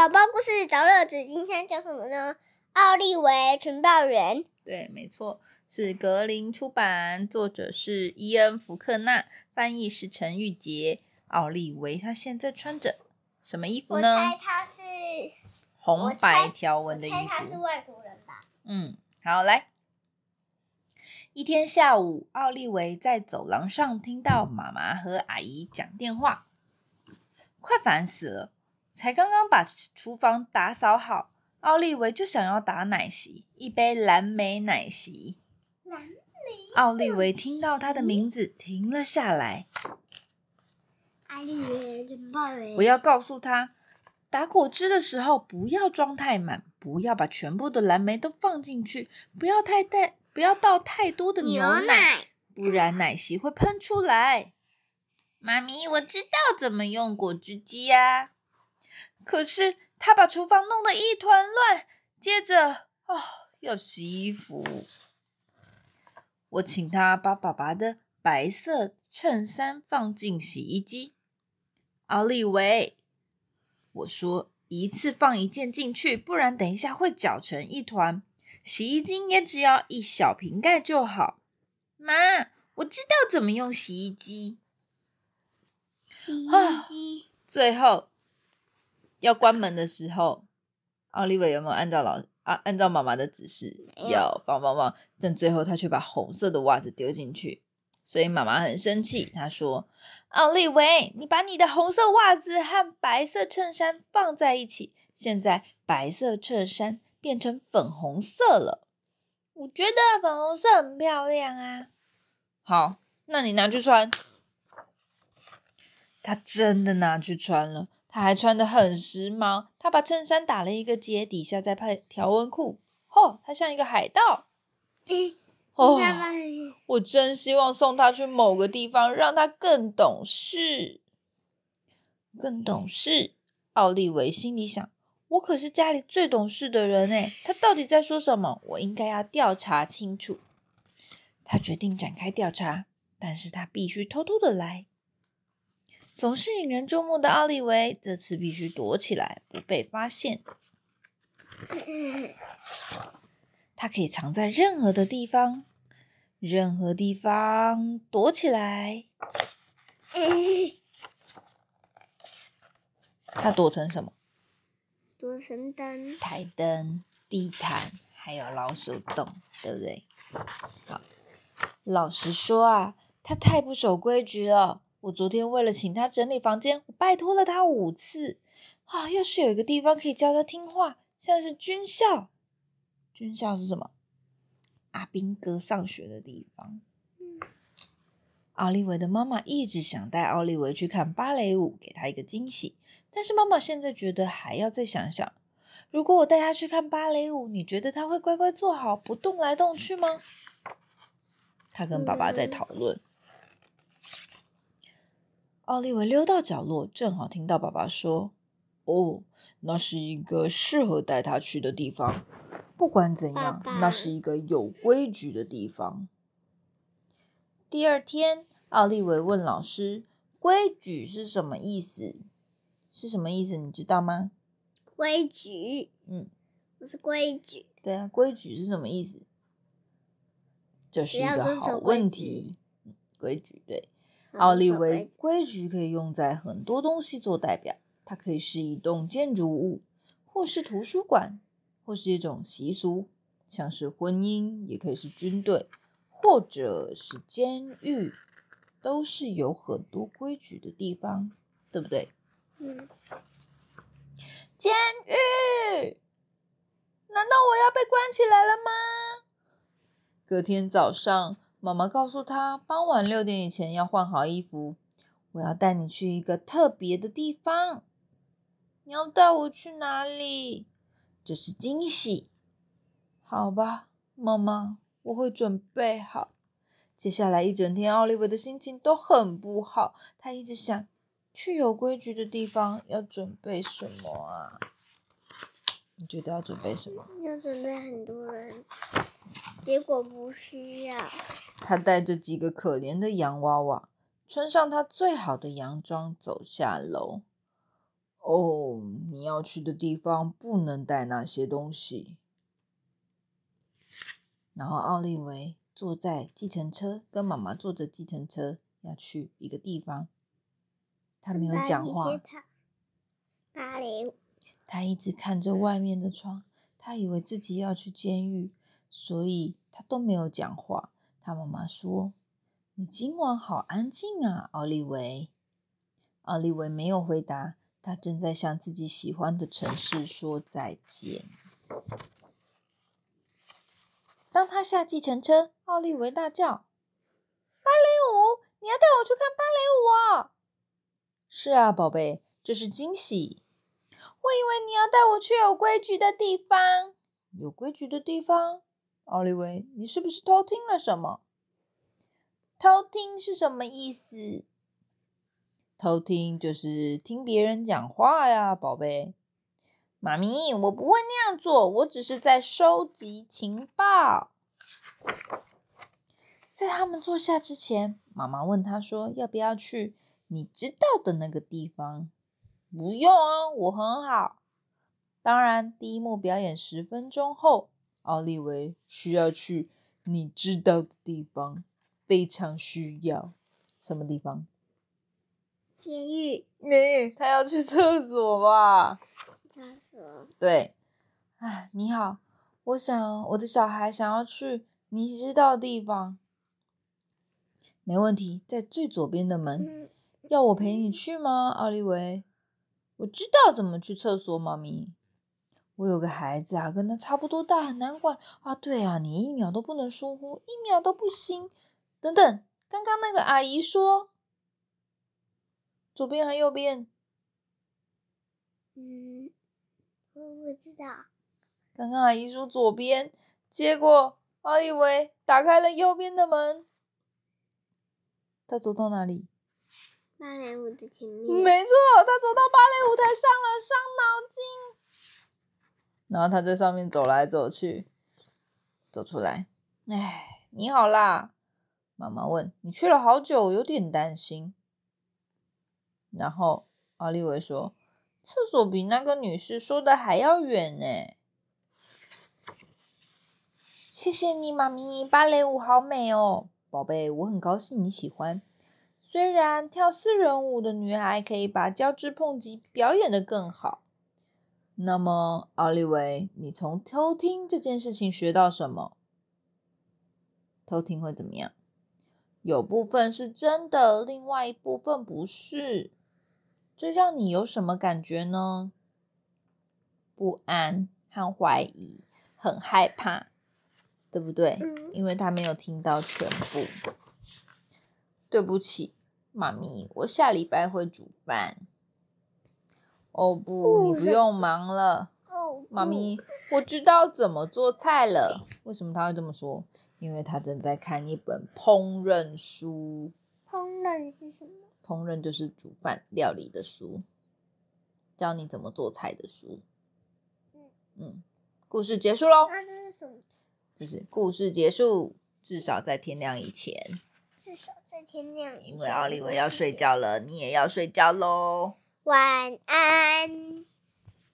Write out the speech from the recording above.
宝宝故事找乐子，今天叫什么呢？奥利维情报员。对，没错，是格林出版，作者是伊恩·福克纳，翻译是陈玉洁。奥利维他现在穿着什么衣服我呢？猜他是，红白条纹的衣我猜他是服。外国人吧？嗯，好，来。一天下午，奥利维在走廊上听到妈妈和阿姨讲电话，快烦死了！才刚刚把厨房打扫好，奥利维就想要打奶昔，一杯蓝莓奶昔。蓝莓。奥利维听到他的名字，停了下来。我要告诉他，打果汁的时候不要装太满，不要把全部的蓝莓都放进去，不要太带，不要倒太多的牛奶，奶。不然奶昔会喷出来。妈咪，我知道怎么用果汁机呀、可是他把厨房弄得一团乱，接着哦要洗衣服。我请他把爸爸的白色衬衫放进洗衣机。奥利维，我说一次放一件进去，不然等一下会搅成一团。洗衣精也只要一小瓶盖就好。妈，我知道怎么用洗衣机。洗衣啊机。最后要关门的时候，奥利维有没有按照老啊按照妈妈的指示要放放放？但最后他却把红色的袜子丢进去，所以妈妈很生气。她说：“奥利维，你把你的红色袜子和白色衬衫放在一起，现在白色衬衫变成粉红色了。我觉得粉红色很漂亮啊。好，那你拿去穿。”他真的拿去穿了，他还穿得很时髦。他把衬衫打了一个结，底下再配条纹裤。哦，他像一个海盗。嗯哦，我真希望送他去某个地方，让他更懂事。更懂事，奥利维心里想：我可是家里最懂事的人诶，他到底在说什么？我应该要调查清楚。他决定展开调查，但是他必须偷偷的来。总是引人注目的奥利维，这次必须躲起来，不被发现。他可以藏在任何的地方，任何地方躲起来。他躲成什么？躲成灯。台灯、地毯，还有老鼠洞，对不对？好，老实说啊，他太不守规矩了。我昨天为了请他整理房间，我拜托了他五次。啊，要是有一个地方可以教他听话，像是军校。军校是什么？阿兵哥上学的地方。奥利维的妈妈一直想带奥利维去看芭蕾舞，给他一个惊喜。但是妈妈现在觉得还要再想想。如果我带他去看芭蕾舞，你觉得他会乖乖坐好，不动来动去吗？他跟爸爸在讨论。奥利维溜到角落，正好听到爸爸说：“哦，那是一个适合带他去的地方。不管怎样，爸爸那是一个有规矩的地方。”第二天，奥利维问老师：“规矩是什么意思？是什么意思？你知道吗规矩，？”嗯，不是规矩。对啊，规矩是什么意思？这是一个好问题规矩对。好奥利维规矩可以用在很多东西做代表，它可以是一栋建筑物，或是图书馆，或是一种习俗，像是婚姻，也可以是军队，或者是监狱，都是有很多规矩的地方，对不对？嗯，监狱？难道我要被关起来了吗？隔天早上，妈妈告诉他，傍晚六点以前要换好衣服。我要带你去一个特别的地方。你要带我去哪里？这是惊喜。好吧，妈妈，我会准备好。接下来一整天，奥利维的心情都很不好。他一直想，去有规矩的地方要准备什么啊？你觉得要准备什么？要准备很多人，结果不需要。他带着几个可怜的洋娃娃，穿上他最好的洋装，走下楼。哦，你要去的地方不能带那些东西。然后奥利维坐在计程车，跟妈妈坐着计程车要去一个地方。他没有讲话，芭蕾舞。他一直看着外面的窗，他以为自己要去监狱，所以他都没有讲话。他妈妈说：“你今晚好安静啊，奥利维。”奥利维没有回答，他正在向自己喜欢的城市说再见。当他下计程车，奥利维大叫：“芭蕾舞！你要带我去看芭蕾舞啊！”“是啊，宝贝，这是惊喜。”“我以为你要带我去有规矩的地方。”“有规矩的地方？”“奥利维，你是不是偷听了什么？”“偷听是什么意思？”“偷听就是听别人讲话呀，宝贝。”妈咪，我不会那样做，我只是在收集情报。在他们坐下之前，妈妈问他说：“要不要去你知道的那个地方？”“不用啊，我很好。”当然，第一幕表演十分钟后，奥利维需要去你知道的地方，非常需要。什么地方？监狱。你，他要去厕所吧？对，哎，你好，我想我的小孩想要去你知道的地方，没问题，在最左边的门。要我陪你去吗，奥利维？我知道怎么去厕所，妈咪。我有个孩子啊，跟他差不多大，很难管啊。对啊，你一秒都不能疏忽，一秒都不行。等等，刚刚那个阿姨说，左边还右边？嗯。我不知道。刚刚阿姨说左边，结果我以为打开了右边的门。他走到哪里？芭蕾舞的前面。没错，他走到芭蕾舞台上了，伤脑筋。然后他在上面走来走去，走出来。哎，你好啦，妈妈问。你去了好久，有点担心。然后奥利维说。厕所比那个女士说的还要远呢。谢谢你，妈咪。芭蕾舞好美哦，宝贝，我很高兴你喜欢。虽然跳四人舞的女孩可以把交织碰击表演的更好。那么，奥利维，你从偷听这件事情学到什么？偷听会怎么样？有部分是真的，另外一部分不是。这让你有什么感觉呢？不安和怀疑，很害怕，对不对？因为他没有听到全部。对不起，妈咪，我下礼拜会煮饭。哦不，你不用忙了。哦，妈咪，我知道怎么做菜了。为什么他会这么说？因为他正在看一本烹饪书。烹饪是什么？烹饪就是煮饭料理的书，教你怎么做菜的书。嗯故事结束喽。那这是什么？就是故事结束，至少在天亮以前。至少在天亮以前。因为奥利维要睡觉了，你也要睡觉喽。晚安。